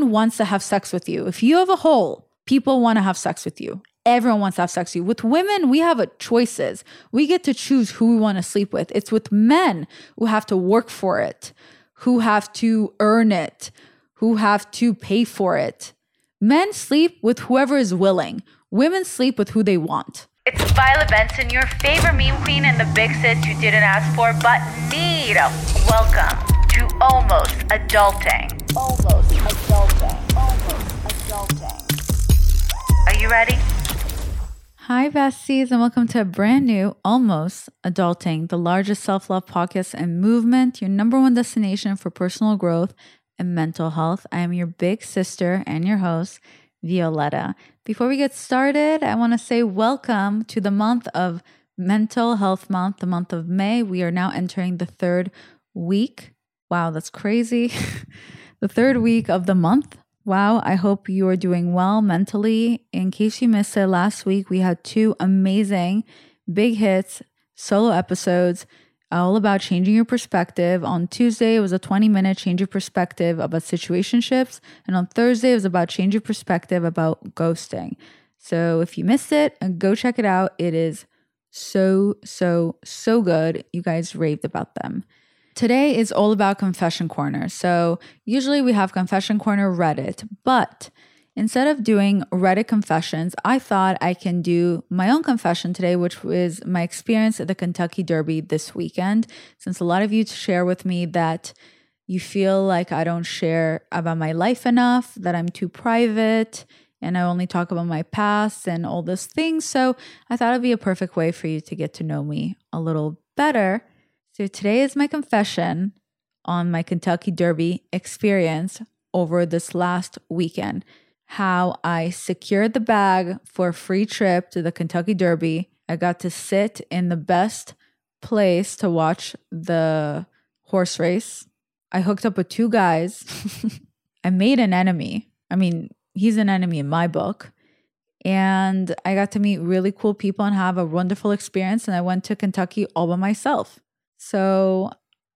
Everyone wants to have sex with you. If you have a hole, people want to have sex with you. Everyone wants to have sex with you. With women, we have choices. We get to choose who we want to sleep with. It's with men who have to work for it, who have to earn it, who have to pay for it. Men sleep with whoever is willing. Women sleep with who they want. It's Violet Benson, your favorite meme queen and the big sis you didn't ask for but need. Welcome to Almost Adulting. Almost Adulting. Almost Adulting. Are you ready? Hi, besties, and welcome to a brand new Almost Adulting, the largest self love podcast and movement, your number one destination for personal growth and mental health. I am your big sister and your host, Violetta. Before we get started, I want to say welcome to the month of Mental Health Month, the month of May. We are now entering the third week. Wow, that's crazy. the third week of the month. Wow, I hope you are doing well mentally. In case you missed it, last week we had two amazing big hits solo episodes all about changing your perspective. On Tuesday, it was a 20 minute change of perspective about situationships. And on Thursday, it was about change of perspective about ghosting. So if you missed it, uh, go check it out. It is so, so, so good. You guys raved about them. Today is all about Confession Corner. So usually we have Confession Corner Reddit, but instead of doing Reddit confessions, I thought I can do my own confession today, which was my experience at the Kentucky Derby this weekend. Since a lot of you share with me that you feel like I don't share about my life enough, that I'm too private, and I only talk about my past and all those things. So I thought it'd be a perfect way for you to get to know me a little better. So today is my confession on my Kentucky Derby experience over this last weekend. How I secured the bag for a free trip to the Kentucky Derby. I got to sit in the best place to watch the horse race. I hooked up with two guys. I made an enemy. I mean, he's an enemy in my book. And I got to meet really cool people and have a wonderful experience. And I went to Kentucky all by myself. So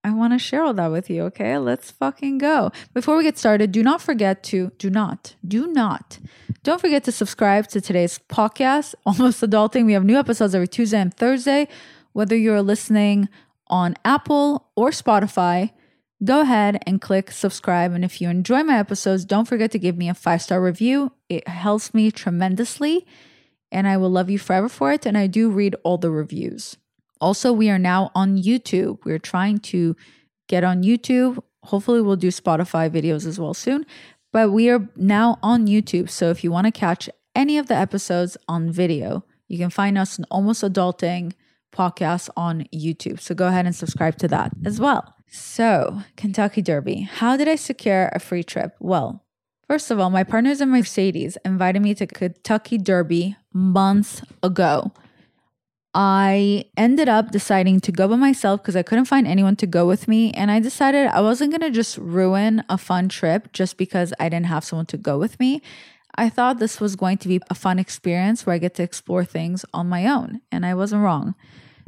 I want to share all that with you. Okay, let's fucking go. Before we get started, do not forget to, do not, do not, don't forget to subscribe to today's podcast, Almost Adulting. We have new episodes every Tuesday and Thursday. Whether you're listening on Apple or Spotify, go ahead and click subscribe. And if you enjoy my episodes, don't forget to give me a five star review. It helps me tremendously, and I will love you forever for it. And I do read all the reviews. Also, we are now on YouTube. We're trying to get on YouTube. Hopefully, we'll do Spotify videos as well soon. But we are now on YouTube. So if you want to catch any of the episodes on video, you can find us in Almost Adulting podcast on YouTube. So go ahead and subscribe to that as well. So, Kentucky Derby. How did I secure a free trip? Well, first of all, my partners in Mercedes invited me to Kentucky Derby months ago. I ended up deciding to go by myself because I couldn't find anyone to go with me. And I decided I wasn't going to just ruin a fun trip just because I didn't have someone to go with me. I thought this was going to be a fun experience where I get to explore things on my own. And I wasn't wrong.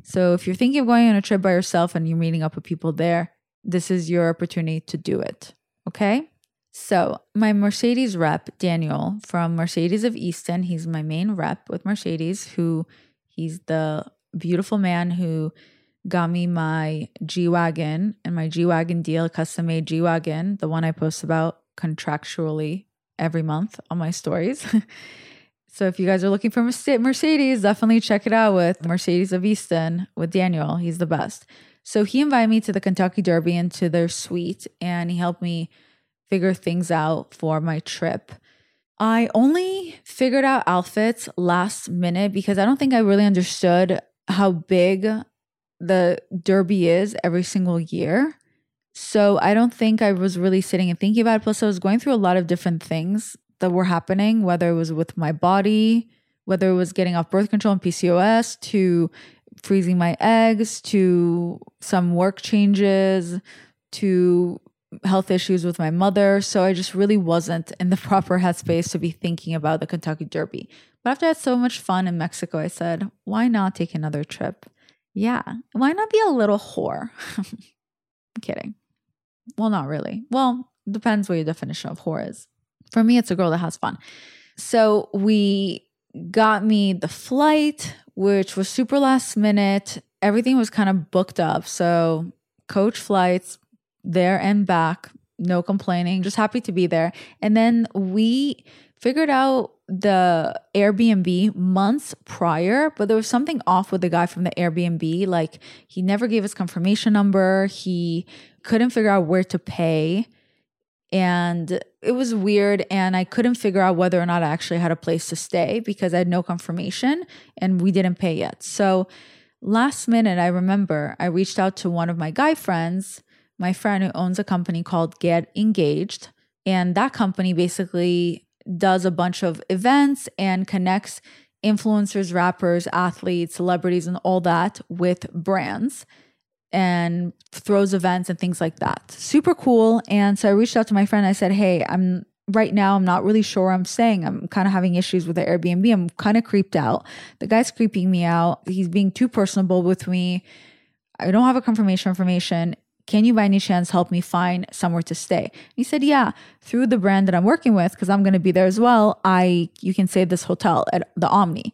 So if you're thinking of going on a trip by yourself and you're meeting up with people there, this is your opportunity to do it. Okay? So, my Mercedes rep, Daniel from Mercedes of Easton, he's my main rep with Mercedes, who He's the beautiful man who got me my G Wagon and my G Wagon deal, custom made G Wagon, the one I post about contractually every month on my stories. so if you guys are looking for Mercedes, definitely check it out with Mercedes of Easton with Daniel. He's the best. So he invited me to the Kentucky Derby and to their suite, and he helped me figure things out for my trip. I only figured out outfits last minute because I don't think I really understood how big the derby is every single year. So I don't think I was really sitting and thinking about it. Plus, I was going through a lot of different things that were happening, whether it was with my body, whether it was getting off birth control and PCOS, to freezing my eggs, to some work changes, to health issues with my mother. So I just really wasn't in the proper headspace to be thinking about the Kentucky Derby. But after I had so much fun in Mexico, I said, why not take another trip? Yeah, why not be a little whore? I'm kidding. Well, not really. Well, depends what your definition of whore is. For me, it's a girl that has fun. So we got me the flight, which was super last minute. Everything was kind of booked up. So coach flights there and back, no complaining, just happy to be there. And then we figured out the Airbnb months prior, but there was something off with the guy from the Airbnb. Like he never gave us confirmation number. He couldn't figure out where to pay. And it was weird. And I couldn't figure out whether or not I actually had a place to stay because I had no confirmation and we didn't pay yet. So last minute, I remember I reached out to one of my guy friends, my friend who owns a company called Get Engaged. And that company basically does a bunch of events and connects influencers, rappers, athletes, celebrities, and all that with brands and throws events and things like that. Super cool. And so I reached out to my friend. I said, Hey, I'm right now, I'm not really sure I'm saying. I'm kind of having issues with the Airbnb. I'm kind of creeped out. The guy's creeping me out. He's being too personable with me. I don't have a confirmation information. Can you by any chance help me find somewhere to stay? He said, Yeah, through the brand that I'm working with, because I'm gonna be there as well, I you can at this hotel at the Omni.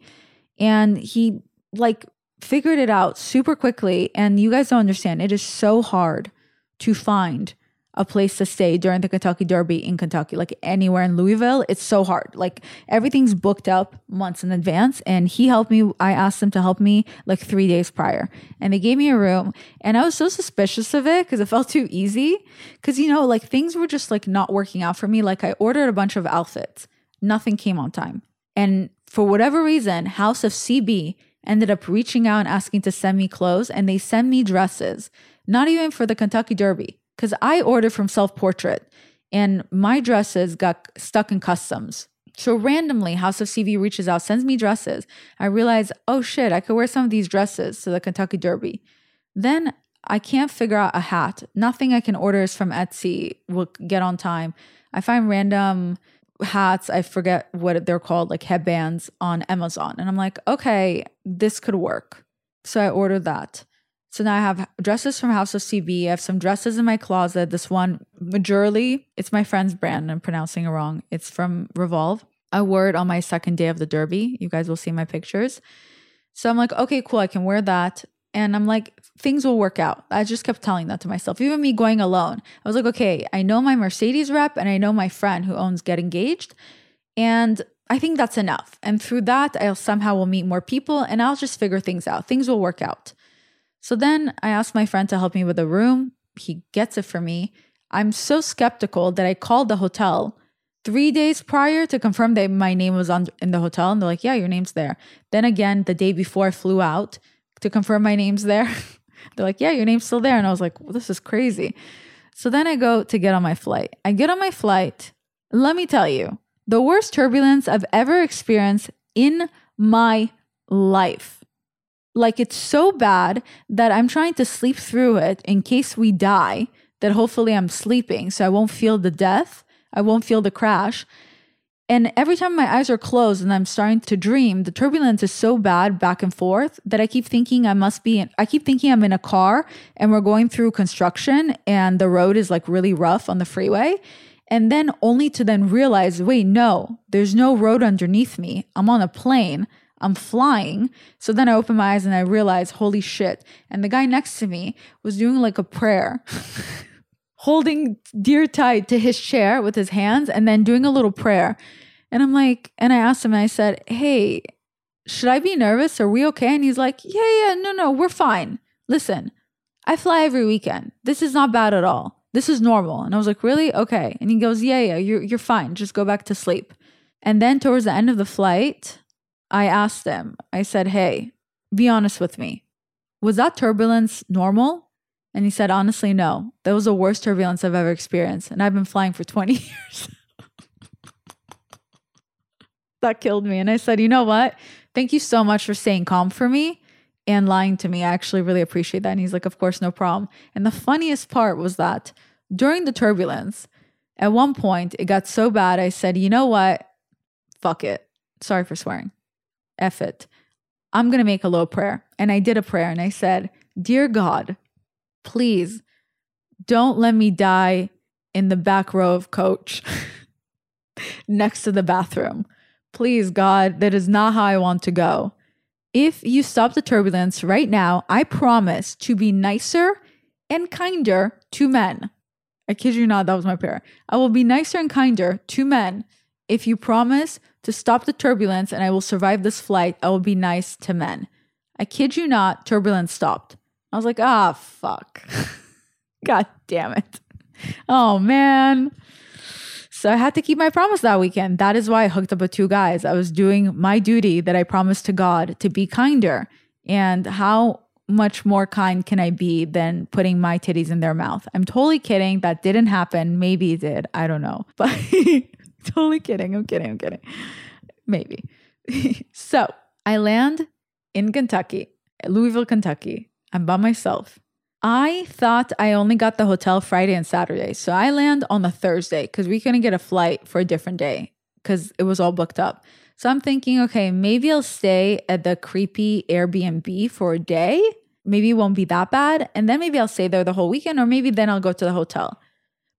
And he like figured it out super quickly. And you guys don't understand, it is so hard to find a place to stay during the Kentucky Derby in Kentucky, like anywhere in Louisville. It's so hard. Like everything's booked up months in advance. And he helped me. I asked him to help me like three days prior. And they gave me a room. And I was so suspicious of it because it felt too easy. Because, you know, like things were just like not working out for me. Like I ordered a bunch of outfits, nothing came on time. And for whatever reason, House of CB ended up reaching out and asking to send me clothes. And they sent me dresses, not even for the Kentucky Derby because I ordered from Self Portrait and my dresses got stuck in customs. So randomly, House of CB reaches out, sends me dresses. I realize, oh shit, I could wear some of these dresses to the Kentucky Derby. Then I can't figure out a hat. Nothing I can order is from Etsy will get on time. I find random hats, I forget what they're called, like headbands on Amazon. And I'm like, okay, this could work. So I ordered that. So now I have dresses from House of CB. I have some dresses in my closet. This one, majorly, it's my friend's brand. I'm pronouncing it wrong. It's from Revolve. I wore it on my second day of the Derby. You guys will see my pictures. So I'm like, okay, cool. I can wear that. And I'm like, things will work out. I just kept telling that to myself. Even me going alone, I was like, okay, I know my Mercedes rep and I know my friend who owns Get Engaged. And I think that's enough. And through that, I'll somehow will meet more people and I'll just figure things out. Things will work out. So then I asked my friend to help me with a room. He gets it for me. I'm so skeptical that I called the hotel three days prior to confirm that my name was on in the hotel. And they're like, yeah, your name's there. Then again, the day before I flew out to confirm my name's there, they're like, yeah, your name's still there. And I was like, well, this is crazy. So then I go to get on my flight. I get on my flight. Let me tell you, the worst turbulence I've ever experienced in my life. Like it's so bad that I'm trying to sleep through it in case we die, that hopefully I'm sleeping so I won't feel the death, I won't feel the crash. And every time my eyes are closed and I'm starting to dream, the turbulence is so bad back and forth that I keep thinking I must be in, I keep thinking I'm in a car and we're going through construction and the road is like really rough on the freeway. And then only to then realize, wait, no, there's no road underneath me. I'm on a plane. I'm flying. So then I open my eyes and I realize, holy shit. And the guy next to me was doing like a prayer, holding dear tight to his chair with his hands and then doing a little prayer. And I'm like, and I asked him, and I said, hey, should I be nervous? Are we okay? And he's like, yeah, yeah, no, no, we're fine. Listen, I fly every weekend. This is not bad at all. This is normal. And I was like, really? Okay. And he goes, yeah, yeah, you're, you're fine. Just go back to sleep. And then towards the end of the flight, I asked them, I said, hey, be honest with me. Was that turbulence normal? And he said, honestly, no. That was the worst turbulence I've ever experienced. And I've been flying for 20 years. that killed me. And I said, you know what? Thank you so much for staying calm for me and lying to me. I actually really appreciate that. And he's like, Of course, no problem. And the funniest part was that during the turbulence, at one point, it got so bad, I said, You know what? Fuck it. Sorry for swearing. F it. I'm going to make a low prayer. And I did a prayer and I said, Dear God, please don't let me die in the back row of coach next to the bathroom. Please, God, that is not how I want to go. If you stop the turbulence right now, I promise to be nicer and kinder to men. I kid you not, that was my prayer. I will be nicer and kinder to men if you promise to stop the turbulence and I will survive this flight. I will be nice to men. I kid you not, turbulence stopped. I was like, ah, oh, fuck. God damn it. Oh, man. So I had to keep my promise that weekend. That is why I hooked up with two guys. I was doing my duty that I promised to God to be kinder. And how much more kind can I be than putting my titties in their mouth? I'm totally kidding. That didn't happen. Maybe it did. I don't know. But totally kidding. I'm kidding. I'm kidding. Maybe. so I land in Kentucky, Louisville, Kentucky. I'm by myself. I thought I only got the hotel Friday and Saturday. So I land on the Thursday because we couldn't get a flight for a different day because it was all booked up. So I'm thinking, okay, maybe I'll stay at the creepy Airbnb for a day. Maybe it won't be that bad. And then maybe I'll stay there the whole weekend, or maybe then I'll go to the hotel.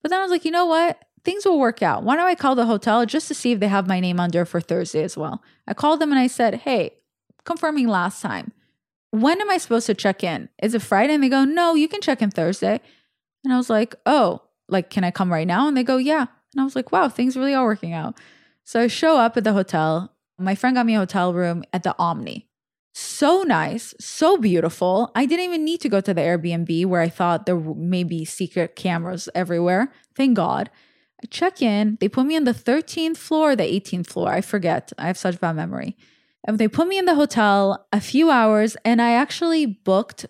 But then I was like, you know what? Things will work out. Why don't I call the hotel just to see if they have my name under for Thursday as well? I called them and I said, hey, confirming last time when am I supposed to check in? Is it Friday? And they go, no, you can check in Thursday. And I was like, oh, like, can I come right now? And they go, yeah. And I was like, wow, things really are working out. So I show up at the hotel. My friend got me a hotel room at the Omni. So nice, so beautiful. I didn't even need to go to the Airbnb where I thought there may be secret cameras everywhere. Thank God. Check in. They put me on the 13th floor, the 18th floor. I forget. I have such bad memory. And they put me in the hotel a few hours, and I actually booked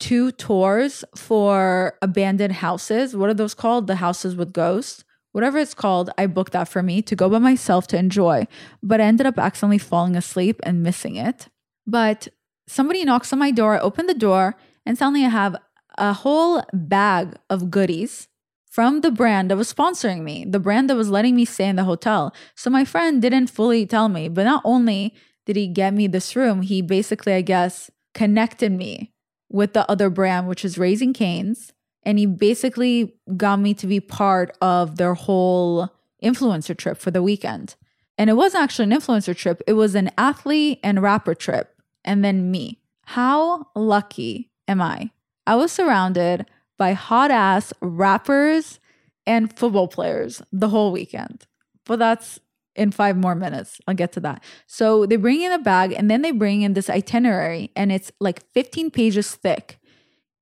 two tours for abandoned houses. What are those called? The houses with ghosts. Whatever it's called, I booked that for me to go by myself to enjoy. But I ended up accidentally falling asleep and missing it. But somebody knocks on my door, I open the door, and suddenly I have a whole bag of goodies from the brand that was sponsoring me, the brand that was letting me stay in the hotel. So my friend didn't fully tell me, but not only did he get me this room, he basically, I guess, connected me with the other brand, which is Raising Canes. And he basically got me to be part of their whole influencer trip for the weekend. And it wasn't actually an influencer trip, it was an athlete and rapper trip, and then me. How lucky am I? I was surrounded by hot ass rappers and football players the whole weekend. But that's in five more minutes. I'll get to that. So they bring in a bag and then they bring in this itinerary and it's like 15 pages thick.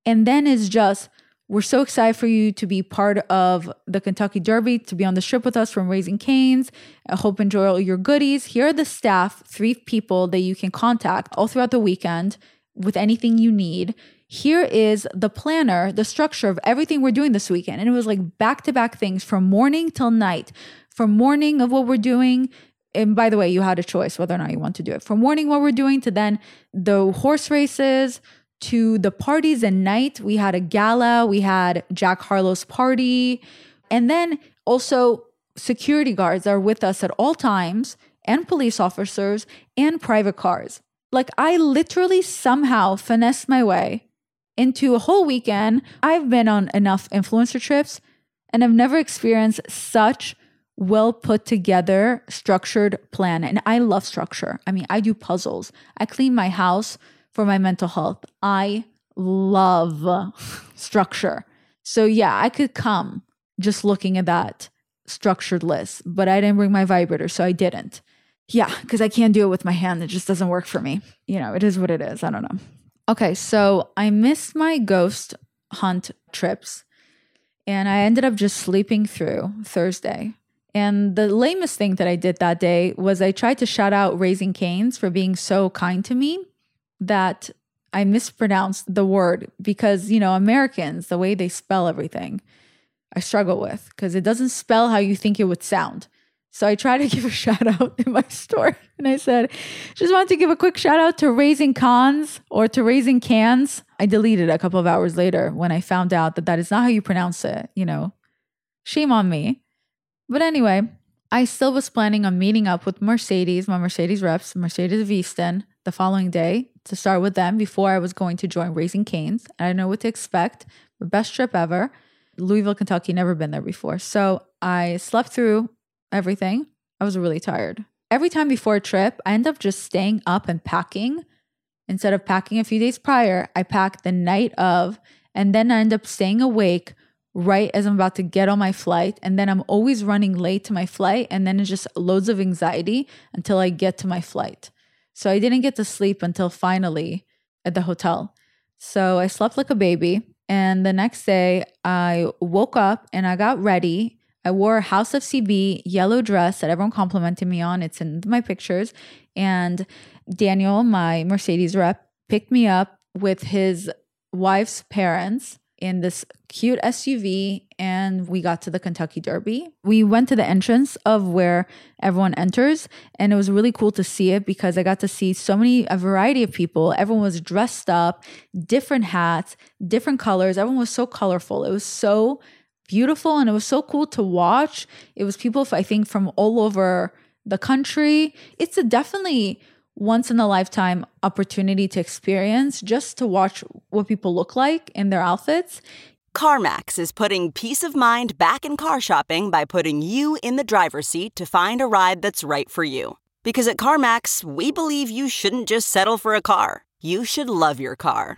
And then it's just, we're so excited for you to be part of the Kentucky Derby, to be on the trip with us from Raising Canes. I hope enjoy all your goodies. Here are the staff, three people that you can contact all throughout the weekend with anything you need. Here is the planner, the structure of everything we're doing this weekend. And it was like back to back things from morning till night from morning of what we're doing and by the way, you had a choice whether or not you want to do it. From morning, what we're doing to then the horse races to the parties at night. We had a gala, we had Jack Harlow's party, and then also security guards are with us at all times, and police officers and private cars. Like, I literally somehow finessed my way into a whole weekend. I've been on enough influencer trips and I've never experienced such well put together, structured plan. And I love structure. I mean, I do puzzles, I clean my house for my mental health. I love structure. So, yeah, I could come just looking at that structured list, but I didn't bring my vibrator, so I didn't. Yeah, because I can't do it with my hand. It just doesn't work for me. You know, it is what it is. I don't know. Okay, so I missed my ghost hunt trips and I ended up just sleeping through Thursday and the lamest thing that I did that day was I tried to shout out Raising Canes for being so kind to me that I mispronounced the word because, you know, Americans, the way they spell everything, I struggle with because it doesn't spell how you think it would sound. So I tried to give a shout out in my story. And I said, just wanted to give a quick shout out to Raising Cons or to Raising Cans. I deleted a couple of hours later when I found out that that is not how you pronounce it. You know, shame on me. But anyway, I still was planning on meeting up with Mercedes, my Mercedes reps, Mercedes of Easton, the following day to start with them before I was going to join Raising Canes. I didn't know what to expect. The best trip ever. Louisville, Kentucky, never been there before. So I slept through everything. I was really tired. Every time before a trip, I end up just staying up and packing. Instead of packing a few days prior, I pack the night of, and then I end up staying awake right as I'm about to get on my flight. And then I'm always running late to my flight. And then it's just loads of anxiety until I get to my flight. So I didn't get to sleep until finally at the hotel. So I slept like a baby. And the next day, I woke up and I got ready I wore a House of CB yellow dress that everyone complimented me on. It's in my pictures. And Daniel, my Mercedes rep, picked me up with his wife's parents in this cute SUV and we got to the Kentucky Derby. We went to the entrance of where everyone enters and it was really cool to see it because I got to see so many a variety of people. Everyone was dressed up, different hats, different colors. Everyone was so colorful. It was so beautiful and it was so cool to watch. It was people, I think, from all over the country. It's a definitely once in a lifetime opportunity to experience just to watch what people look like in their outfits. CarMax is putting peace of mind back in car shopping by putting you in the driver's seat to find a ride that's right for you. Because at CarMax, we believe you shouldn't just settle for a car, you should love your car.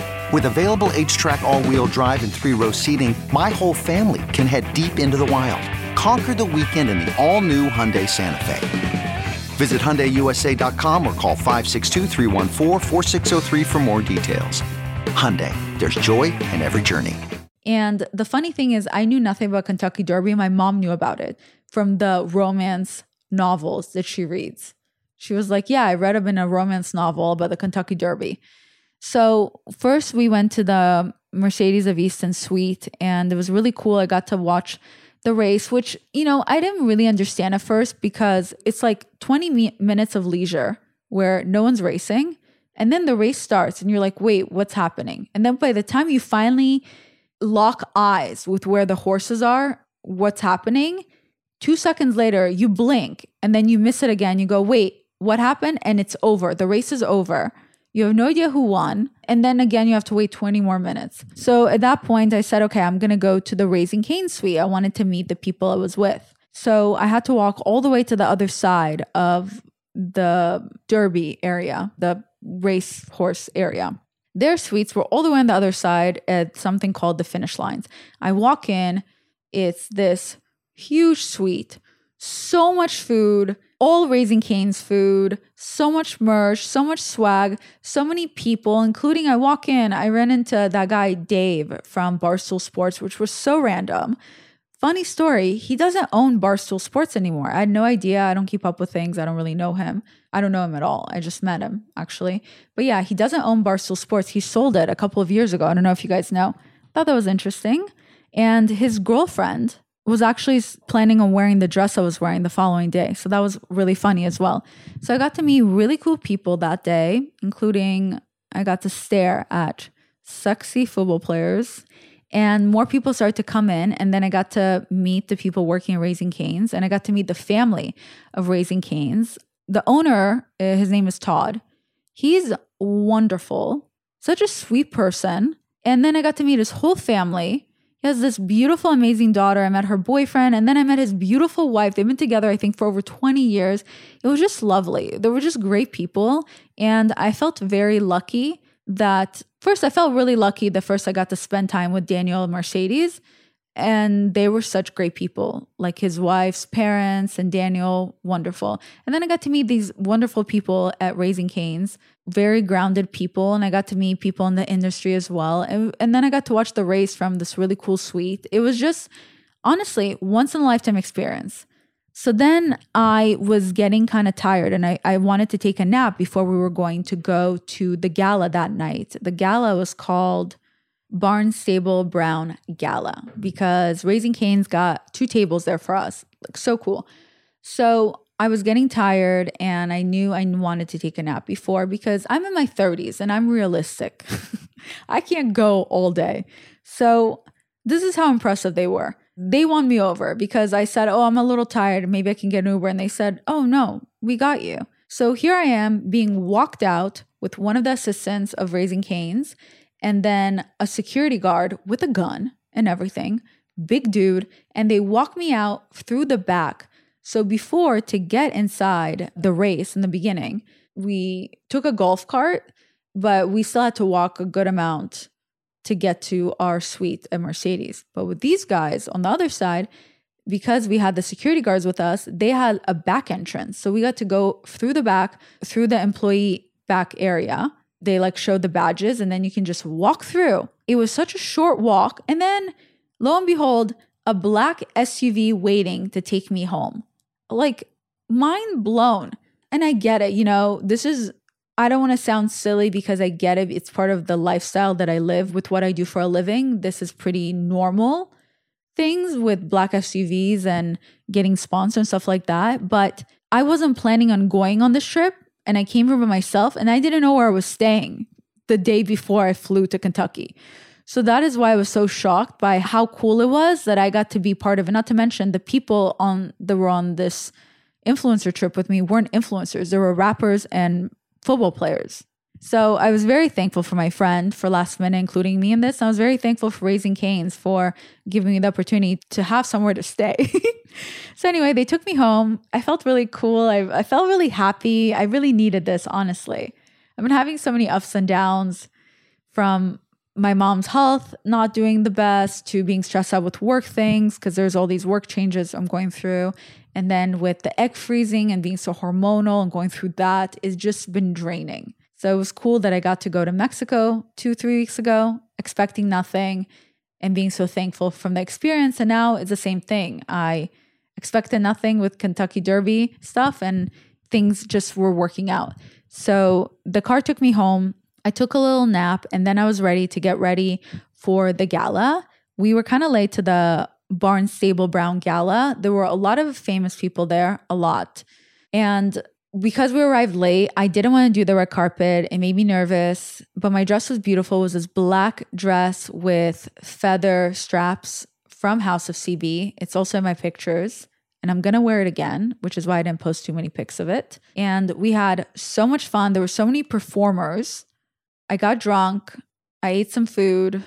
With available H-Track all-wheel drive and three-row seating, my whole family can head deep into the wild. Conquer the weekend in the all-new Hyundai Santa Fe. Visit HyundaiUSA.com or call 562 for more details. Hyundai, there's joy in every journey. And the funny thing is, I knew nothing about Kentucky Derby. My mom knew about it from the romance novels that she reads. She was like, Yeah, I read them in a romance novel about the Kentucky Derby. So first we went to the Mercedes of Easton suite and it was really cool. I got to watch the race, which, you know, I didn't really understand at first because it's like 20 mi- minutes of leisure where no one's racing. And then the race starts and you're like, wait, what's happening? And then by the time you finally lock eyes with where the horses are, what's happening, two seconds later, you blink and then you miss it again. You go, wait, what happened? And it's over. The race is over. You have no idea who won. And then again, you have to wait 20 more minutes. So at that point, I said, okay, I'm going to go to the Raising Cane suite. I wanted to meet the people I was with. So I had to walk all the way to the other side of the Derby area, the race horse area. Their suites were all the way on the other side at something called the finish lines. I walk in, it's this huge suite, so much food, all Raising Cane's food, so much merch, so much swag, so many people, including I walk in, I ran into that guy Dave from Barstool Sports, which was so random. Funny story, he doesn't own Barstool Sports anymore. I had no idea. I don't keep up with things. I don't really know him. I don't know him at all. I just met him actually. But yeah, he doesn't own Barstool Sports. He sold it a couple of years ago. I don't know if you guys know. Thought that was interesting. And his girlfriend was actually planning on wearing the dress I was wearing the following day. So that was really funny as well. So I got to meet really cool people that day, including I got to stare at sexy football players and more people started to come in and then i got to meet the people working at raising canes and i got to meet the family of raising canes the owner uh, his name is todd he's wonderful such a sweet person and then i got to meet his whole family he has this beautiful, amazing daughter. I met her boyfriend, and then I met his beautiful wife. They've been together, I think, for over 20 years. It was just lovely. They were just great people. And I felt very lucky that first, I felt really lucky the first I got to spend time with Daniel and Mercedes. And they were such great people, like his wife's parents and Daniel, wonderful. And then I got to meet these wonderful people at Raising Canes, very grounded people. And I got to meet people in the industry as well. And, and then I got to watch the race from this really cool suite. It was just, honestly, once in a lifetime experience. So then I was getting kind of tired and I, I wanted to take a nap before we were going to go to the gala that night. The gala was called Barnstable Brown Gala because Raising Cane's got two tables there for us. Like so cool. So I was getting tired and I knew I wanted to take a nap before because I'm in my 30s and I'm realistic. I can't go all day. So this is how impressive they were. They won me over because I said, Oh, I'm a little tired. Maybe I can get an Uber. And they said, Oh, no, we got you. So here I am being walked out with one of the assistants of Raising Canes and then a security guard with a gun and everything, big dude, and they walk me out through the back. So before to get inside the race in the beginning, we took a golf cart, but we still had to walk a good amount to get to our suite at Mercedes. But with these guys on the other side, because we had the security guards with us, they had a back entrance. So we got to go through the back, through the employee back area they like showed the badges and then you can just walk through. It was such a short walk. And then lo and behold, a black SUV waiting to take me home. Like mind blown. And I get it, you know, this is, I don't want to sound silly because I get it. It's part of the lifestyle that I live with what I do for a living. This is pretty normal things with black SUVs and getting sponsored and stuff like that. But I wasn't planning on going on this trip and I came here by myself and I didn't know where I was staying the day before I flew to Kentucky. So that is why I was so shocked by how cool it was that I got to be part of it. Not to mention the people on that were on this influencer trip with me weren't influencers. There were rappers and football players. So I was very thankful for my friend for last minute including me in this. I was very thankful for Raising Canes for giving me the opportunity to have somewhere to stay. so anyway, they took me home. I felt really cool. I, I felt really happy. I really needed this, honestly. I've been having so many ups and downs from my mom's health not doing the best to being stressed out with work things because there's all these work changes I'm going through. And then with the egg freezing and being so hormonal and going through that, it's just been draining. So it was cool that I got to go to Mexico two, three weeks ago, expecting nothing and being so thankful from the experience. And now it's the same thing. I expected nothing with Kentucky Derby stuff and things just were working out. So the car took me home. I took a little nap and then I was ready to get ready for the gala. We were kind of late to the Barnstable Brown Gala. There were a lot of famous people there, a lot. And because we arrived late, I didn't want to do the red carpet. It made me nervous, but my dress was beautiful. It was this black dress with feather straps from House of CB. It's also in my pictures, and I'm going to wear it again, which is why I didn't post too many pics of it. And we had so much fun. There were so many performers. I got drunk. I ate some food,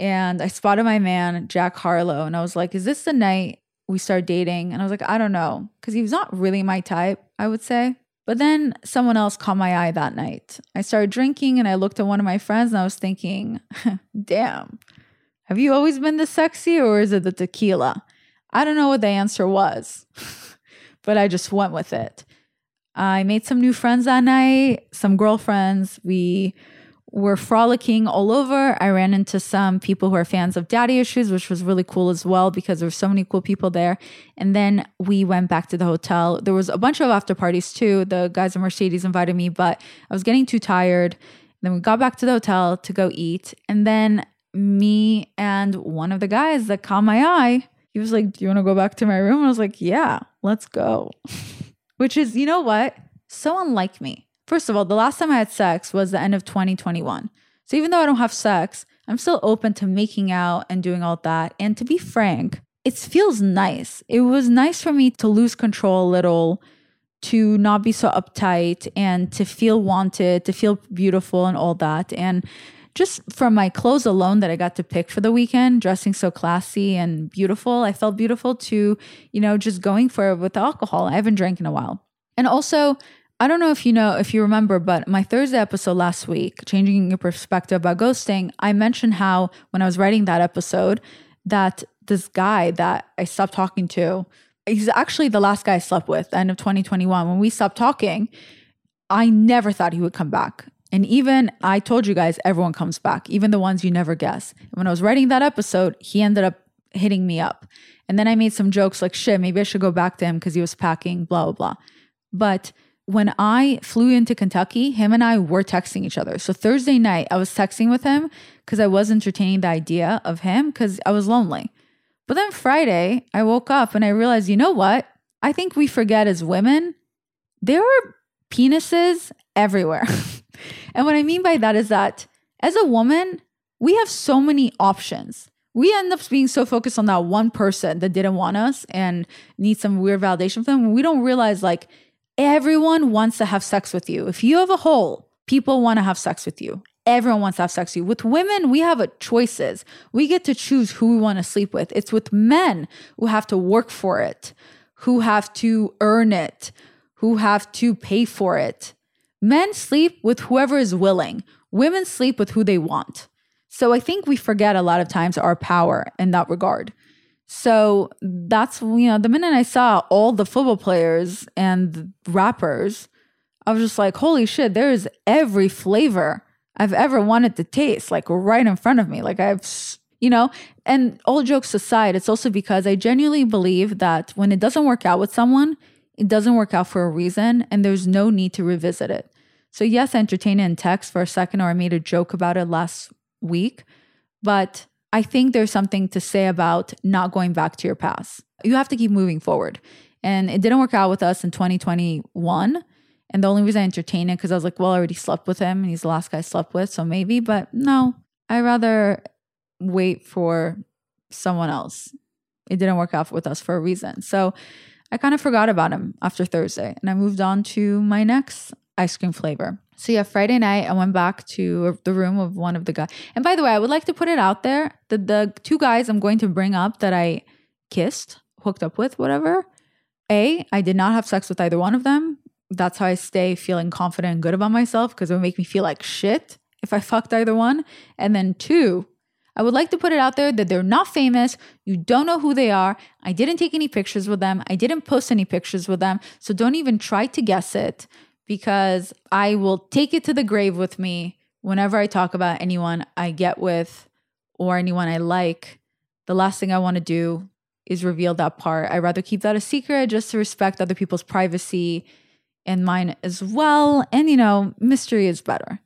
and I spotted my man, Jack Harlow, and I was like, "Is this the night we start dating?" And I was like, "I don't know," because he was not really my type, I would say. But then someone else caught my eye that night. I started drinking and I looked at one of my friends and I was thinking, damn, have you always been this sexy or is it the tequila? I don't know what the answer was, but I just went with it. I made some new friends that night, some girlfriends. We were frolicking all over. I ran into some people who are fans of Daddy Issues, which was really cool as well because there were so many cool people there. And then we went back to the hotel. There was a bunch of after parties too. The guys at Mercedes invited me, but I was getting too tired. then we got back to the hotel to go eat. And then me and one of the guys that caught my eye, he was like, Do you want to go back to my room? I was like, Yeah, let's go. which is, you know what? So unlike me First of all, the last time I had sex was the end of 2021. So even though I don't have sex, I'm still open to making out and doing all that. And to be frank, it feels nice. It was nice for me to lose control a little, to not be so uptight and to feel wanted, to feel beautiful and all that. And just from my clothes alone that I got to pick for the weekend, dressing so classy and beautiful, I felt beautiful to, you know, just going for it with alcohol. I haven't drank in a while. And also, I don't know if you know, if you remember, but my Thursday episode last week, Changing Your Perspective about Ghosting, I mentioned how when I was writing that episode, that this guy that I stopped talking to, he's actually the last guy I slept with, end of 2021. When we stopped talking, I never thought he would come back. And even I told you guys, everyone comes back, even the ones you never guess. And when I was writing that episode, he ended up hitting me up. And then I made some jokes like, shit, maybe I should go back to him because he was packing, blah, blah, blah. But when I flew into Kentucky, him and I were texting each other. So Thursday night, I was texting with him because I was entertaining the idea of him because I was lonely. But then Friday, I woke up and I realized, you know what? I think we forget as women, there are penises everywhere. and what I mean by that is that as a woman, we have so many options. We end up being so focused on that one person that didn't want us and need some weird validation from them. We don't realize like everyone wants to have sex with you. If you have a hole, people want to have sex with you. Everyone wants to have sex with you. With women, we have choices. We get to choose who we want to sleep with. It's with men who have to work for it, who have to earn it, who have to pay for it. Men sleep with whoever is willing. Women sleep with who they want. So I think we forget a lot of times our power in that regard. So that's, you know, the minute I saw all the football players and rappers, I was just like, holy shit, there's every flavor I've ever wanted to taste, like right in front of me. Like I've, you know, and all jokes aside, it's also because I genuinely believe that when it doesn't work out with someone, it doesn't work out for a reason and there's no need to revisit it. So, yes, I entertained it in text for a second, or I made a joke about it last week, but I think there's something to say about not going back to your past. You have to keep moving forward. And it didn't work out with us in 2021. And the only reason I entertained it because I was like, well, I already slept with him and he's the last guy I slept with. So maybe, but no, I rather wait for someone else. It didn't work out with us for a reason. So I kind of forgot about him after Thursday and I moved on to my next ice cream flavor. So yeah, Friday night I went back to the room of one of the guys. And by the way, I would like to put it out there that the two guys I'm going to bring up that I kissed, hooked up with, whatever. A, I did not have sex with either one of them that's how I stay feeling confident and good about myself because it would make me feel like shit if I fucked either one. And then two, I would like to put it out there that they're not famous. You don't know who they are. I didn't take any pictures with them. I didn't post any pictures with them. So don't even try to guess it because I will take it to the grave with me whenever I talk about anyone I get with or anyone I like. The last thing I want to do is reveal that part. I rather keep that a secret just to respect other people's privacy and mine as well. And, you know, mystery is better.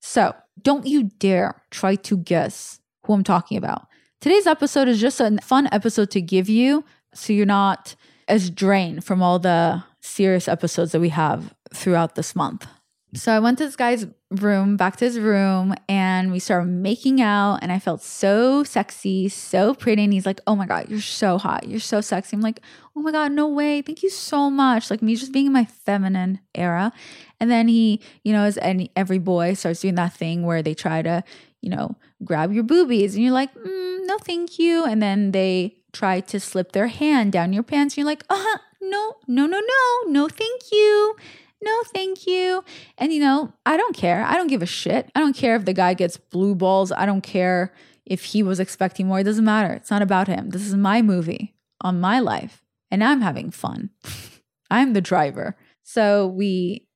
So don't you dare try to guess who I'm talking about. Today's episode is just a fun episode to give you so you're not as drained from all the serious episodes that we have throughout this month. So I went to this guy's room, back to his room, and we started making out. And I felt so sexy, so pretty. And he's like, Oh my God, you're so hot. You're so sexy. I'm like, Oh my God, no way. Thank you so much. Like me just being in my feminine era. And then he, you know, as any every boy starts doing that thing where they try to, you know, grab your boobies and you're like, mm, no, thank you. And then they try to slip their hand down your pants. And you're like, uh huh, no, no, no, no, no, thank you no, thank you. And you know, I don't care. I don't give a shit. I don't care if the guy gets blue balls. I don't care if he was expecting more. It doesn't matter. It's not about him. This is my movie on my life, and I'm having fun. I'm the driver. So we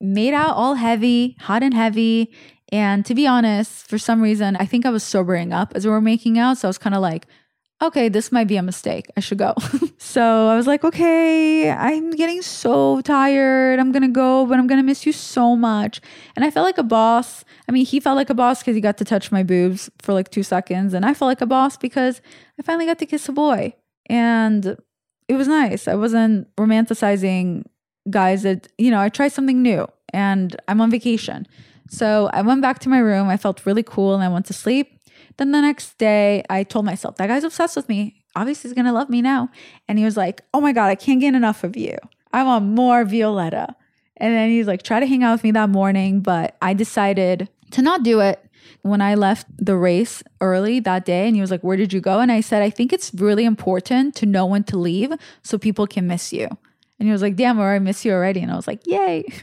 made out all heavy, hot and heavy. And to be honest, for some reason, I think I was sobering up as we were making out. So I was kind of like, okay, this might be a mistake. I should go. so I was like, okay, I'm getting so tired. I'm going to go, but I'm going to miss you so much. And I felt like a boss. I mean, he felt like a boss because he got to touch my boobs for like two seconds. And I felt like a boss because I finally got to kiss a boy. And it was nice. I wasn't romanticizing guys that, you know, I tried something new and I'm on vacation. So I went back to my room. I felt really cool and I went to sleep. Then the next day, I told myself, that guy's obsessed with me. Obviously, he's going to love me now. And he was like, oh my God, I can't get enough of you. I want more Violetta. And then he's like, try to hang out with me that morning. But I decided to not do it when I left the race early that day. And he was like, where did you go? And I said, I think it's really important to know when to leave so people can miss you. And he was like, damn, or I miss you already. And I was like, yay.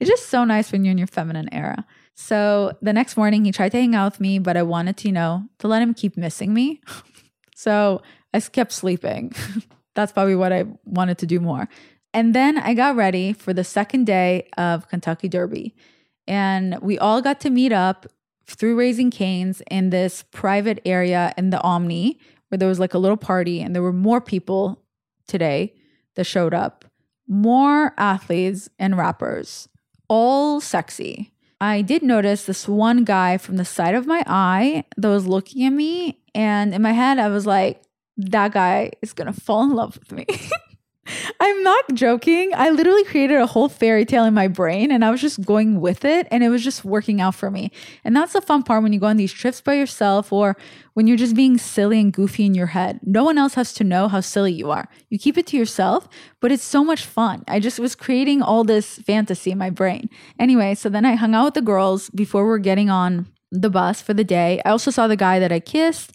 It's just so nice when you're in your feminine era. So the next morning, he tried to hang out with me, but I wanted to, you know, to let him keep missing me. so I kept sleeping. That's probably what I wanted to do more. And then I got ready for the second day of Kentucky Derby. And we all got to meet up through Raising Canes in this private area in the Omni where there was like a little party and there were more people today that showed up. More athletes and rappers, all sexy. I did notice this one guy from the side of my eye that was looking at me. And in my head, I was like, that guy is going to fall in love with me. I'm not joking. I literally created a whole fairy tale in my brain and I was just going with it and it was just working out for me. And that's the fun part when you go on these trips by yourself or when you're just being silly and goofy in your head. No one else has to know how silly you are. You keep it to yourself, but it's so much fun. I just was creating all this fantasy in my brain. Anyway, so then I hung out with the girls before we we're getting on the bus for the day. I also saw the guy that I kissed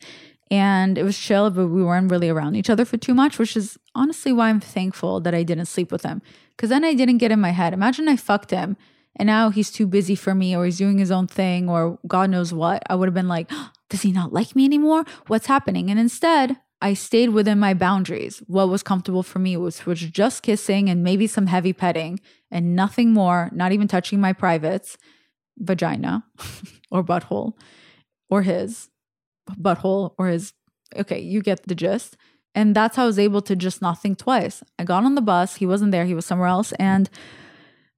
and it was chill, but we weren't really around each other for too much, which is honestly why I'm thankful that I didn't sleep with him. Because then I didn't get in my head. Imagine I fucked him and now he's too busy for me or he's doing his own thing or God knows what. I would have been like, does he not like me anymore? What's happening? And instead, I stayed within my boundaries. What was comfortable for me was, was just kissing and maybe some heavy petting and nothing more, not even touching my privates, vagina or butthole or his butthole or his okay, you get the gist. And that's how I was able to just not think twice. I got on the bus, he wasn't there, he was somewhere else, and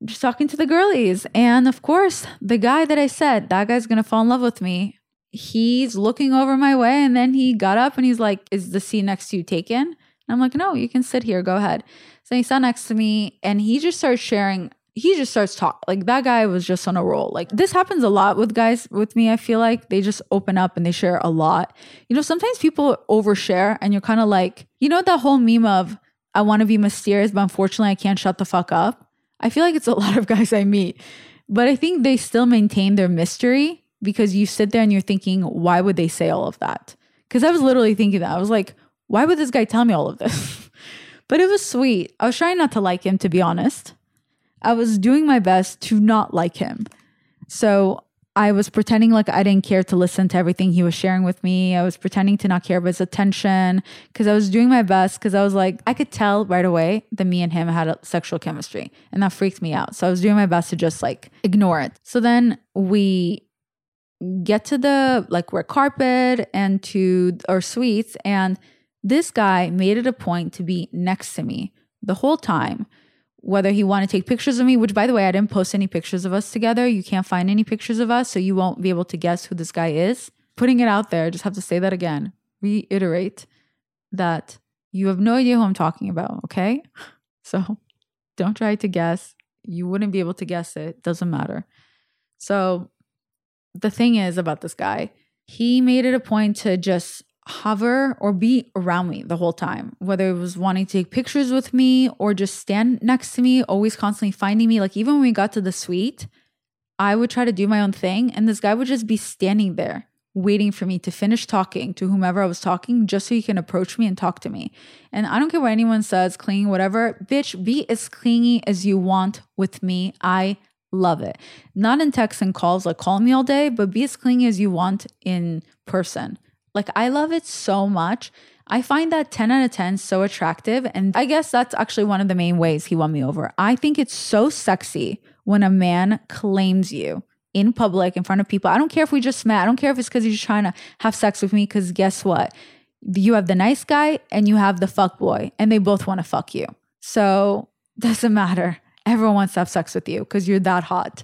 just talking to the girlies. And of course, the guy that I said, that guy's gonna fall in love with me, he's looking over my way and then he got up and he's like, Is the seat next to you taken? And I'm like, No, you can sit here, go ahead. So he sat next to me and he just started sharing he just starts talking. Like that guy was just on a roll. Like this happens a lot with guys with me. I feel like they just open up and they share a lot. You know, sometimes people overshare and you're kind of like, you know, that whole meme of I want to be mysterious, but unfortunately I can't shut the fuck up. I feel like it's a lot of guys I meet, but I think they still maintain their mystery because you sit there and you're thinking, why would they say all of that? Because I was literally thinking that. I was like, why would this guy tell me all of this? but it was sweet. I was trying not to like him, to be honest. I was doing my best to not like him. So I was pretending like I didn't care to listen to everything he was sharing with me. I was pretending to not care about his attention because I was doing my best because I was like, I could tell right away that me and him had a sexual chemistry and that freaked me out. So I was doing my best to just like ignore it. So then we get to the like red carpet and to our suites and this guy made it a point to be next to me the whole time whether he wanted to take pictures of me, which by the way, I didn't post any pictures of us together. You can't find any pictures of us, so you won't be able to guess who this guy is. Putting it out there, I just have to say that again, reiterate that you have no idea who I'm talking about, okay? So don't try to guess. You wouldn't be able to guess it, doesn't matter. So the thing is about this guy, he made it a point to just hover or be around me the whole time, whether it was wanting to take pictures with me or just stand next to me, always constantly finding me. Like, even when we got to the suite, I would try to do my own thing, and this guy would just be standing there waiting for me to finish talking to whomever I was talking just so he can approach me and talk to me. And I don't care what anyone says, clingy, whatever. Bitch, be as clingy as you want with me. I love it. Not in texts and calls, like call me all day, but be as clingy as you want in person. Like I love it so much. I find that 10 out of 10 so attractive. And I guess that's actually one of the main ways he won me over. I think it's so sexy when a man claims you in public in front of people. I don't care if we just met. I don't care if it's because he's trying to have sex with me. Because guess what? You have the nice guy and you have the fuck boy, and they both want to fuck you. So doesn't matter. Everyone wants to have sex with you because you're that hot.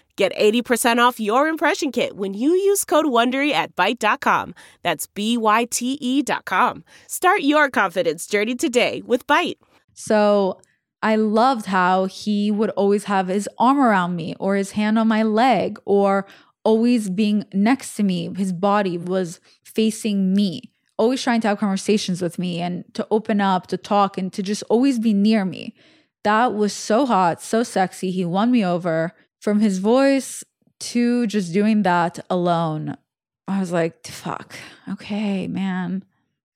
Get 80% off your impression kit when you use code WONDERY at Byte.com. That's B-Y-T-E dot com. Start your confidence journey today with Byte. So I loved how he would always have his arm around me or his hand on my leg or always being next to me. His body was facing me, always trying to have conversations with me and to open up, to talk, and to just always be near me. That was so hot, so sexy. He won me over from his voice to just doing that alone. I was like, fuck, okay, man.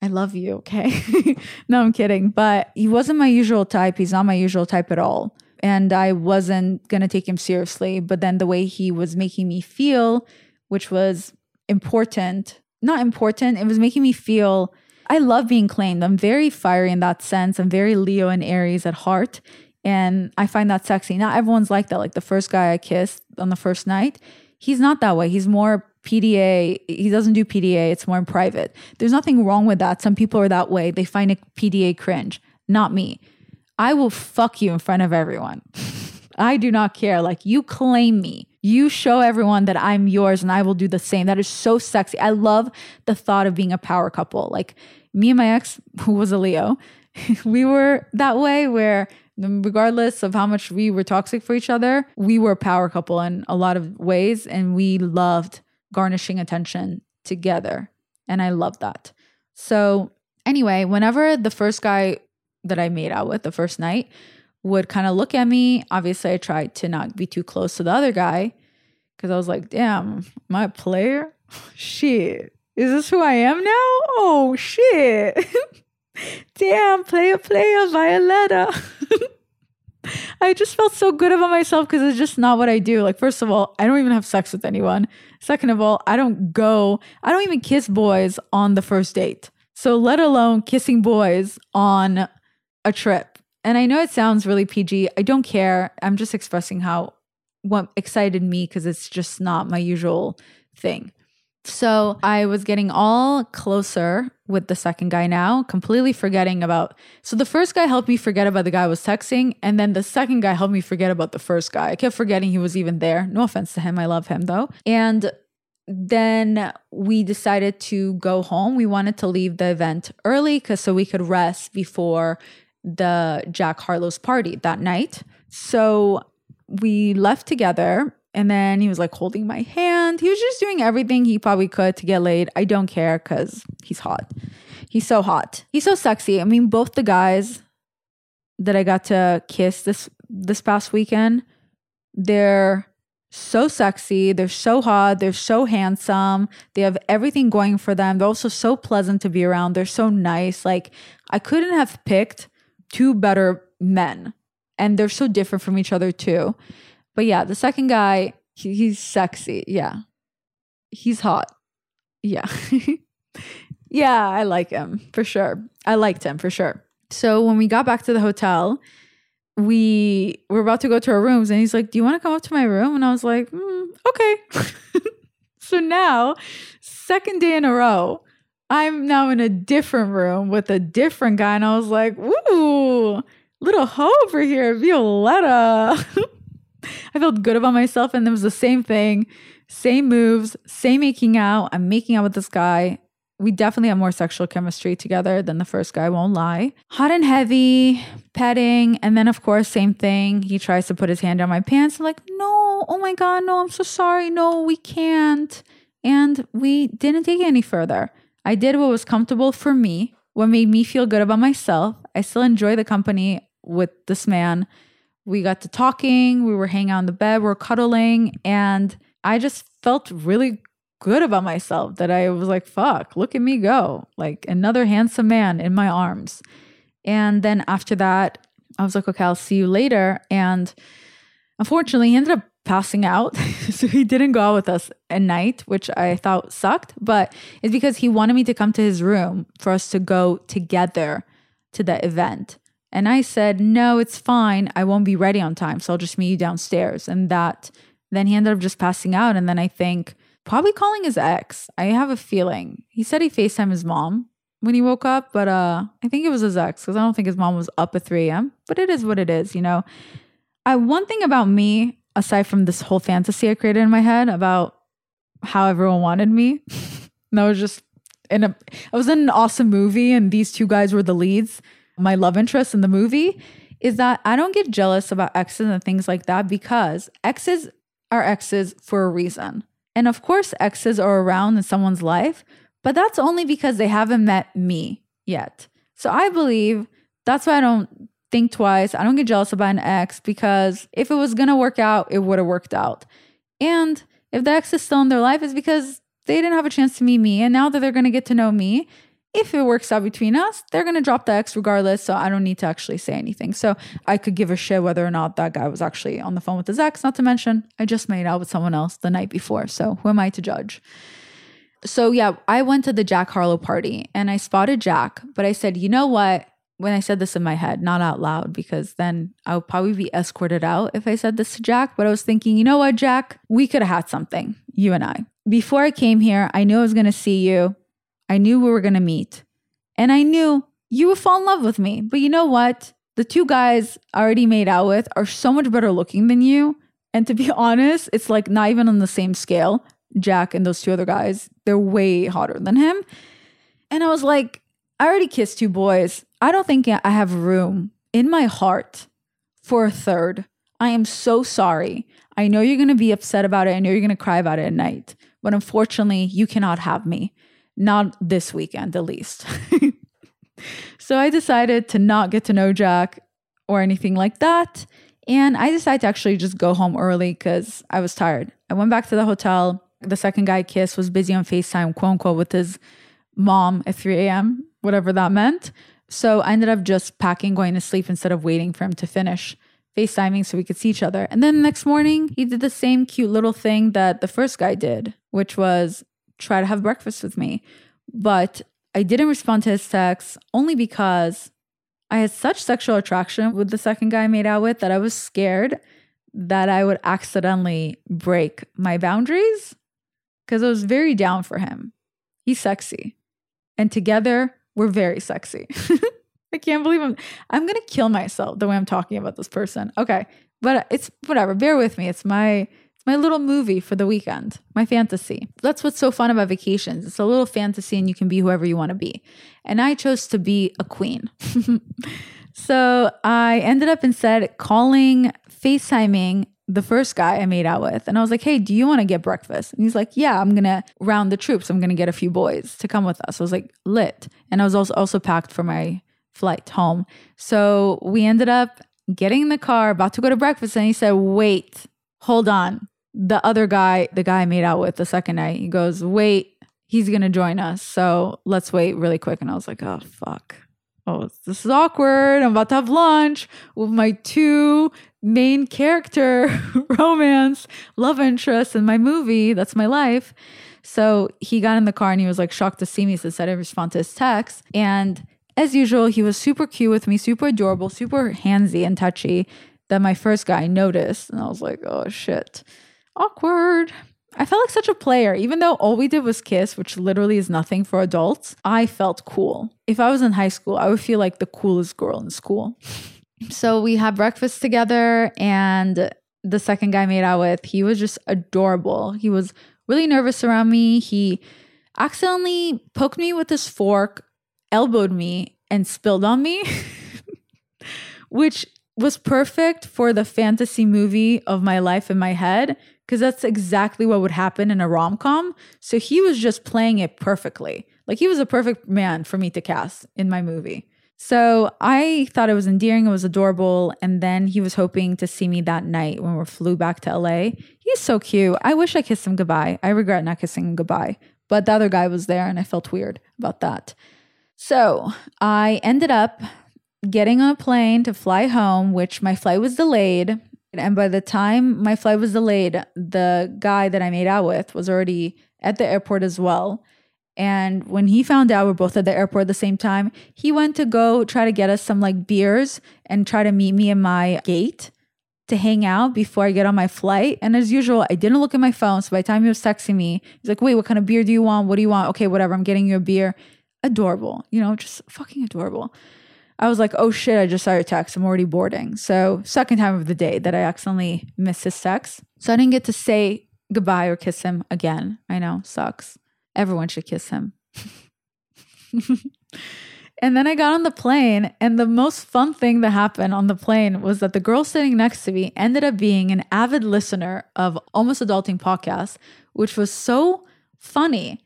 I love you, okay? no, I'm kidding. But he wasn't my usual type. He's not my usual type at all. And I wasn't going to take him seriously. But then the way he was making me feel, which was important, not important, it was making me feel I love being claimed. I'm very fiery in that sense. I'm very Leo and Aries at heart. And I find that sexy. Not everyone's like that. Like the first guy I kissed on the first night, he's not that way. He's more PDA. He doesn't do PDA, it's more in private. There's nothing wrong with that. Some people are that way. They find a PDA cringe. Not me. I will fuck you in front of everyone. I do not care. Like you claim me. You show everyone that I'm yours and I will do the same. That is so sexy. I love the thought of being a power couple. Like me and my ex, who was a Leo, we were that way where regardless of how much we were toxic for each other, we were a power couple in a lot of ways and we loved garnishing attention together. And I love that. So, anyway, whenever the first guy that I made out with the first night would kind of look at me, obviously I tried to not be too close to the other guy because I was like, damn, a player? shit. Is this who I am now? Oh, shit. Damn, player, player, Violetta. I just felt so good about myself because it's just not what I do. Like, first of all, I don't even have sex with anyone. Second of all, I don't go, I don't even kiss boys on the first date. So, let alone kissing boys on a trip. And I know it sounds really PG. I don't care. I'm just expressing how what excited me because it's just not my usual thing. So I was getting all closer with the second guy now, completely forgetting about. So the first guy helped me forget about the guy I was texting, and then the second guy helped me forget about the first guy. I kept forgetting he was even there. No offense to him, I love him though. And then we decided to go home. We wanted to leave the event early because so we could rest before the Jack Harlow's party that night. So we left together and then he was like holding my hand. He was just doing everything he probably could to get laid. I don't care because he's hot. He's so hot. He's so sexy. I mean, both the guys that I got to kiss this this past weekend, they're so sexy. They're so hot. They're so handsome. They have everything going for them. They're also so pleasant to be around. They're so nice. Like I couldn't have picked two better men. And they're so different from each other too. But yeah, the second guy, he, he's sexy. Yeah. He's hot. Yeah. yeah, I like him for sure. I liked him for sure. So when we got back to the hotel, we were about to go to our rooms and he's like, Do you want to come up to my room? And I was like, mm, Okay. so now, second day in a row, I'm now in a different room with a different guy. And I was like, Ooh, little hoe over here, Violetta. I felt good about myself. And it was the same thing, same moves, same making out. I'm making out with this guy. We definitely have more sexual chemistry together than the first guy, won't lie. Hot and heavy, petting. And then, of course, same thing. He tries to put his hand on my pants. I'm like, no, oh my God, no, I'm so sorry. No, we can't. And we didn't take it any further. I did what was comfortable for me, what made me feel good about myself. I still enjoy the company with this man we got to talking, we were hanging out on the bed, we are cuddling, and I just felt really good about myself that I was like, fuck, look at me go. Like another handsome man in my arms. And then after that, I was like, okay, I'll see you later. And unfortunately, he ended up passing out. so he didn't go out with us at night, which I thought sucked. But it's because he wanted me to come to his room for us to go together to the event And I said, No, it's fine. I won't be ready on time. So I'll just meet you downstairs. And that, then he ended up just passing out. And then I think probably calling his ex. I have a feeling. He said he FaceTime his mom when he woke up, but uh, I think it was his ex because I don't think his mom was up at 3 a.m. But it is what it is, you know. I one thing about me, aside from this whole fantasy I created in my head about how everyone wanted me, and I was just in a I was in an awesome movie and these two guys were the leads, my love interest in the movie, is that I don't get jealous about exes and things like that because exes are exes for a reason. And of course, exes are around in someone's life, but that's only because they haven't met me yet. So I believe that's why I don't think twice. I don't get jealous about an ex because if it was going to work out, it would have worked out. And if the ex is still in their life, it's because they didn't have a chance to meet me. And now that they're going to get to know me, if it works out between us, they're going to drop the ex regardless. So I don't need to actually say anything. So I could give a shit whether or not that guy was actually on the phone with his ex. Not to mention, I just made out with someone else the night before. So who am I to judge? So yeah, I went to the Jack Harlow party and I spotted Jack, but I said, you know what? When I said this in my head, not out loud, because then I would probably be escorted out if I said this to Jack. But I was thinking, you know what, Jack? We could have had something, you and I. Before I came here, I knew I was going to see you. I knew we were going to meet. And I knew you would fall in love with me. But you know what? The two guys I already made out with are so much better looking than you. And to be honest, it's like not even on the same scale. Jack and those two other guys, they're way hotter than him. And I was like, I already kissed two boys. I don't think I have room in my heart for a third. I am so sorry. I know you're going to be upset about it. I know you're going to cry about it at night. But unfortunately, you cannot have me. Not this weekend, at least. so I decided to not get to know Jack or anything like that. And I decided to actually just go home early because I was tired. I went back to the hotel. The second guy I kissed was busy on FaceTime, quote unquote, with his mom at 3 a.m., whatever that meant. So I ended up just packing, going to sleep instead of waiting for him to finish FaceTiming so we could see each other. And then the next morning, he did the same cute little thing that the first guy did, which was try to have breakfast with me. But I didn't respond to his text only because I had such sexual attraction with the second guy I made out with that I was scared that I would accidentally break my boundaries because I was very down for him. He's sexy. And together, we're very sexy. I can't believe I'm I'm going to kill myself the way I'm talking about this person. Okay. But it's whatever. Bear with me. It's my my little movie for the weekend, my fantasy. That's what's so fun about vacations. It's a little fantasy and you can be whoever you want to be. And I chose to be a queen. so I ended up instead calling, FaceTiming the first guy I made out with. And I was like, hey, do you want to get breakfast? And he's like, yeah, I'm going to round the troops. I'm going to get a few boys to come with us. I was like, lit. And I was also, also packed for my flight home. So we ended up getting in the car, about to go to breakfast. And he said, wait, hold on the other guy, the guy I made out with the second night, he goes, Wait, he's gonna join us. So let's wait really quick. And I was like, Oh, fuck. Oh, this is awkward. I'm about to have lunch with my two main character romance love interests in my movie. That's my life. So he got in the car and he was like shocked to see me. So said I respond to his text. And as usual, he was super cute with me, super adorable, super handsy and touchy. That my first guy noticed. And I was like, oh shit awkward. I felt like such a player, even though all we did was kiss, which literally is nothing for adults. I felt cool. If I was in high school, I would feel like the coolest girl in school. So we had breakfast together, and the second guy I made out with, he was just adorable. He was really nervous around me. He accidentally poked me with his fork, elbowed me, and spilled on me, which was perfect for the fantasy movie of my life in my head because that's exactly what would happen in a rom com. So he was just playing it perfectly. Like he was a perfect man for me to cast in my movie. So I thought it was endearing, it was adorable. And then he was hoping to see me that night when we flew back to LA. He's so cute. I wish I kissed him goodbye. I regret not kissing him goodbye. But the other guy was there and I felt weird about that. So I ended up getting on a plane to fly home, which my flight was delayed. And by the time my flight was delayed, the guy that I made out with was already at the airport as well. And when he found out we're both at the airport at the same time, he went to go try to get us some like beers and try to meet me in my gate to hang out before I get on my flight. And as usual, I didn't look at my phone. So by the time he was texting me, he's like, wait, what kind of beer do you want? What do you want? Okay, whatever. I'm getting you a beer. Adorable, you know, just fucking adorable. I was like, oh shit, I just saw your text. I'm already boarding. So, second time of the day that I accidentally missed his text. So, I didn't get to say goodbye or kiss him again. I know, sucks. Everyone should kiss him. and then I got on the plane, and the most fun thing that happened on the plane was that the girl sitting next to me ended up being an avid listener of Almost Adulting podcast, which was so funny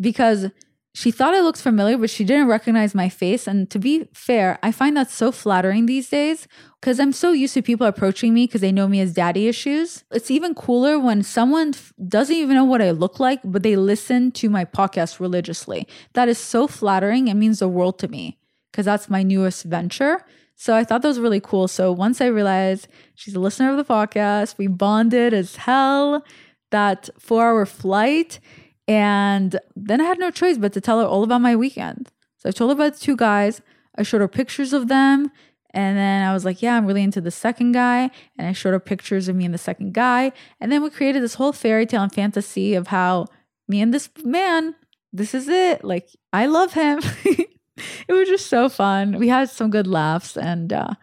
because she thought I looked familiar, but she didn't recognize my face. And to be fair, I find that so flattering these days because I'm so used to people approaching me because they know me as daddy issues. It's even cooler when someone f- doesn't even know what I look like, but they listen to my podcast religiously. That is so flattering. It means the world to me because that's my newest venture. So I thought that was really cool. So once I realized she's a listener of the podcast, we bonded as hell. That four hour flight and then I had no choice but to tell her all about my weekend. So I told her about the two guys. I showed her pictures of them. And then I was like, yeah, I'm really into the second guy. And I showed her pictures of me and the second guy. And then we created this whole fairy tale and fantasy of how me and this man, this is it. Like, I love him. it was just so fun. We had some good laughs. And uh,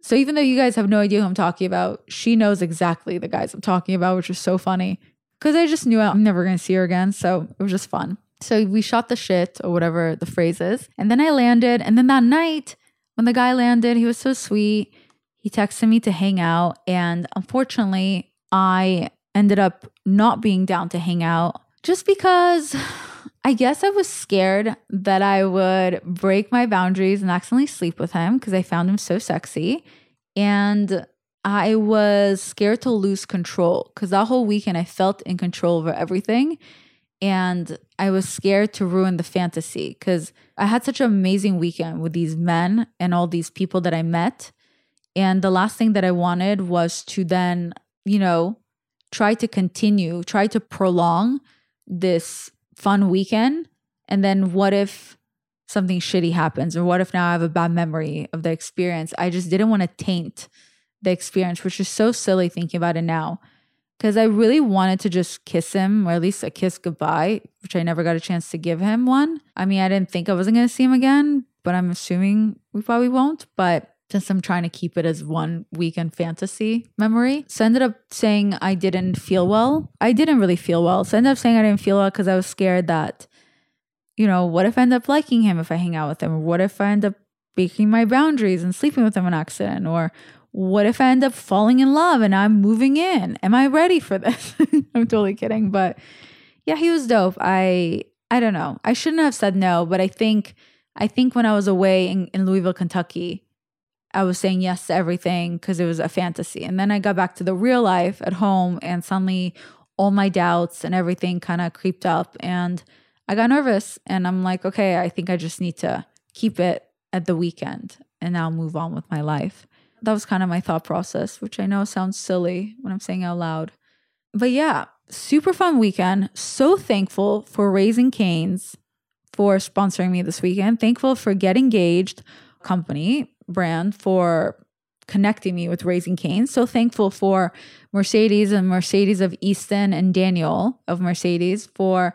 so even though you guys have no idea who I'm talking about, she knows exactly the guys I'm talking about, which is so funny because I just knew I'm never going to see her again. So it was just fun. So we shot the shit or whatever the phrase is. And then I landed. And then that night, when the guy landed, he was so sweet. He texted me to hang out. And unfortunately, I ended up not being down to hang out just because I guess I was scared that I would break my boundaries and accidentally sleep with him because I found him so sexy. And I was scared to lose control because that whole weekend I felt in control over everything. And I was scared to ruin the fantasy because I had such an amazing weekend with these men and all these people that I met. And the last thing that I wanted was to then, you know, try to continue, try to prolong this fun weekend. And then what if something shitty happens? Or what if now I have a bad memory of the experience? I just didn't want to taint the experience, which is so silly thinking about it now. Because I really wanted to just kiss him, or at least a kiss goodbye, which I never got a chance to give him one. I mean, I didn't think I wasn't going to see him again, but I'm assuming we probably won't. But since I'm trying to keep it as one weekend fantasy memory. So I ended up saying I didn't feel well. I didn't really feel well. So I ended up saying I didn't feel well because I was scared that, you know, what if I end up liking him if I hang out with him? What if I end up breaking my boundaries and sleeping with him on accident? Or what if I end up falling in love and I'm moving in? Am I ready for this? I'm totally kidding, but yeah, he was dope. I I don't know. I shouldn't have said no, but I think I think when I was away in, in Louisville, Kentucky, I was saying yes to everything because it was a fantasy. And then I got back to the real life at home and suddenly all my doubts and everything kind of creeped up and I got nervous and I'm like, okay, I think I just need to keep it at the weekend and I'll move on with my life that was kind of my thought process, which I know sounds silly when I'm saying out loud. But yeah, super fun weekend. So thankful for Raising Cane's for sponsoring me this weekend. Thankful for Get Engaged company brand for connecting me with Raising Cane's. So thankful for Mercedes and Mercedes of Easton and Daniel of Mercedes for,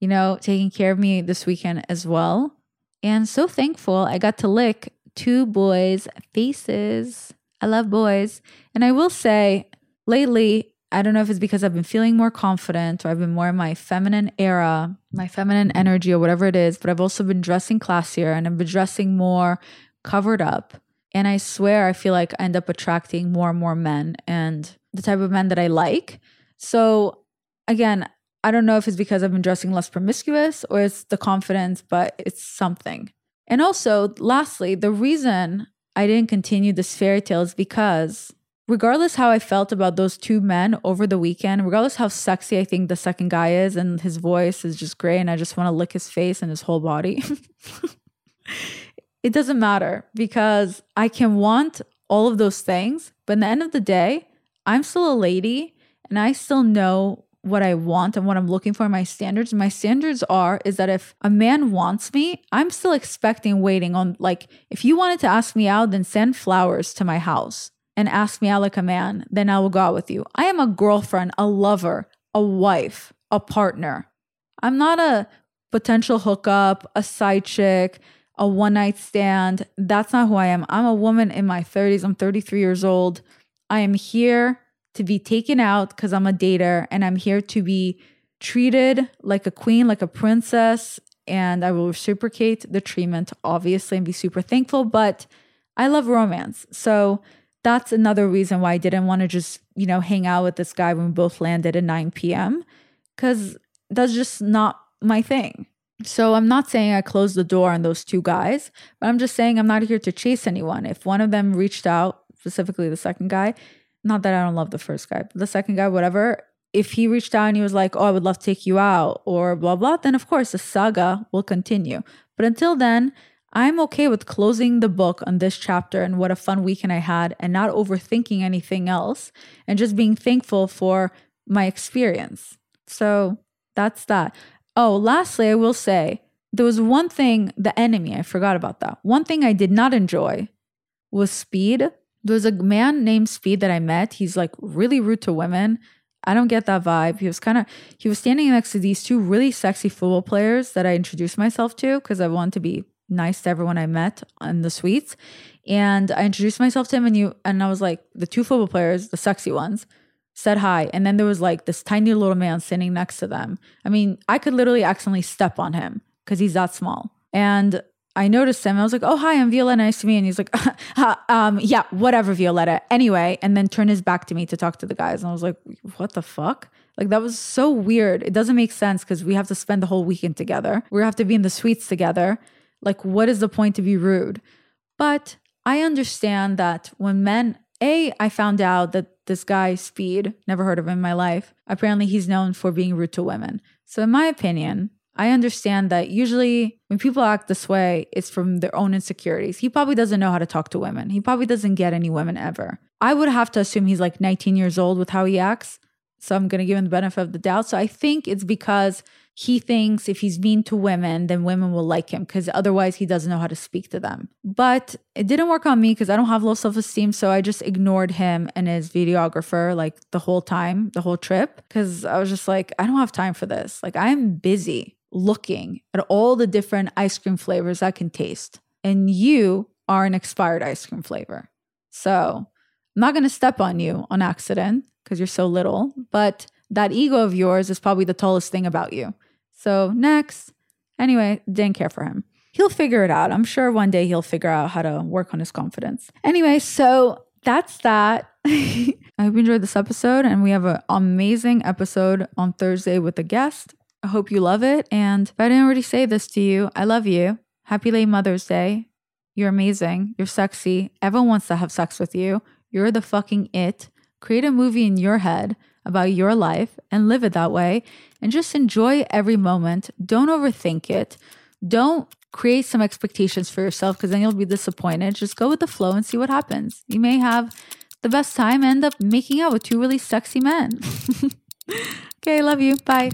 you know, taking care of me this weekend as well. And so thankful I got to lick two boys' faces. I love boys. And I will say, lately, I don't know if it's because I've been feeling more confident or I've been more in my feminine era, my feminine energy or whatever it is, but I've also been dressing classier and I've been dressing more covered up. And I swear I feel like I end up attracting more and more men and the type of men that I like. So again, I don't know if it's because I've been dressing less promiscuous or it's the confidence, but it's something. And also, lastly, the reason I didn't continue this fairy tale is because regardless how I felt about those two men over the weekend, regardless how sexy I think the second guy is and his voice is just great and I just want to lick his face and his whole body. it doesn't matter because I can want all of those things, but at the end of the day, I'm still a lady and I still know what I want and what I'm looking for my standards. My standards are is that if a man wants me, I'm still expecting waiting on like if you wanted to ask me out, then send flowers to my house and ask me out like a man, then I will go out with you. I am a girlfriend, a lover, a wife, a partner. I'm not a potential hookup, a side chick, a one night stand. That's not who I am. I'm a woman in my 30s. I'm 33 years old. I am here to be taken out because I'm a dater and I'm here to be treated like a queen, like a princess. And I will reciprocate the treatment, obviously, and be super thankful. But I love romance. So that's another reason why I didn't want to just, you know, hang out with this guy when we both landed at 9 p.m. Because that's just not my thing. So I'm not saying I closed the door on those two guys, but I'm just saying I'm not here to chase anyone. If one of them reached out, specifically the second guy, not that I don't love the first guy, but the second guy, whatever, if he reached out and he was like, oh, I would love to take you out or blah, blah, then of course the saga will continue. But until then, I'm okay with closing the book on this chapter and what a fun weekend I had and not overthinking anything else and just being thankful for my experience. So that's that. Oh, lastly, I will say there was one thing, the enemy, I forgot about that. One thing I did not enjoy was speed there was a man named Speed that I met. He's like really rude to women. I don't get that vibe. He was kind of he was standing next to these two really sexy football players that I introduced myself to because I wanted to be nice to everyone I met in the suites. And I introduced myself to him and you and I was like, the two football players, the sexy ones, said hi. And then there was like this tiny little man standing next to them. I mean, I could literally accidentally step on him because he's that small. And I noticed him. I was like, "Oh, hi, I'm Violetta. Nice to meet you." And he's like, um, "Yeah, whatever, Violetta." Anyway, and then turned his back to me to talk to the guys, and I was like, "What the fuck?" Like that was so weird. It doesn't make sense because we have to spend the whole weekend together. We have to be in the suites together. Like, what is the point to be rude? But I understand that when men, a, I found out that this guy Speed, never heard of him in my life. Apparently, he's known for being rude to women. So, in my opinion, I understand that usually when people act this way, it's from their own insecurities. He probably doesn't know how to talk to women. He probably doesn't get any women ever. I would have to assume he's like 19 years old with how he acts. So I'm going to give him the benefit of the doubt. So I think it's because he thinks if he's mean to women, then women will like him because otherwise he doesn't know how to speak to them. But it didn't work on me because I don't have low self esteem. So I just ignored him and his videographer like the whole time, the whole trip, because I was just like, I don't have time for this. Like, I'm busy looking at all the different ice cream flavors I can taste. And you are an expired ice cream flavor. So I'm not going to step on you on accident because you're so little, but that ego of yours is probably the tallest thing about you. So next. Anyway, didn't care for him. He'll figure it out. I'm sure one day he'll figure out how to work on his confidence. Anyway, so that's that. I hope you enjoyed this episode, and we have an amazing episode on Thursday with a guest. I hope you love it. And if I didn't already say this to you, I love you. Happy late Mother's Day. You're amazing. You're sexy. Everyone wants to have sex with you. You're the fucking it. Create a movie in your head about your life and live it that way. And just enjoy every moment. Don't overthink it. Don't create some expectations for yourself because then you'll be disappointed. Just go with the flow and see what happens. You may have the best time, and end up making out with two really sexy men. okay, love you. Bye.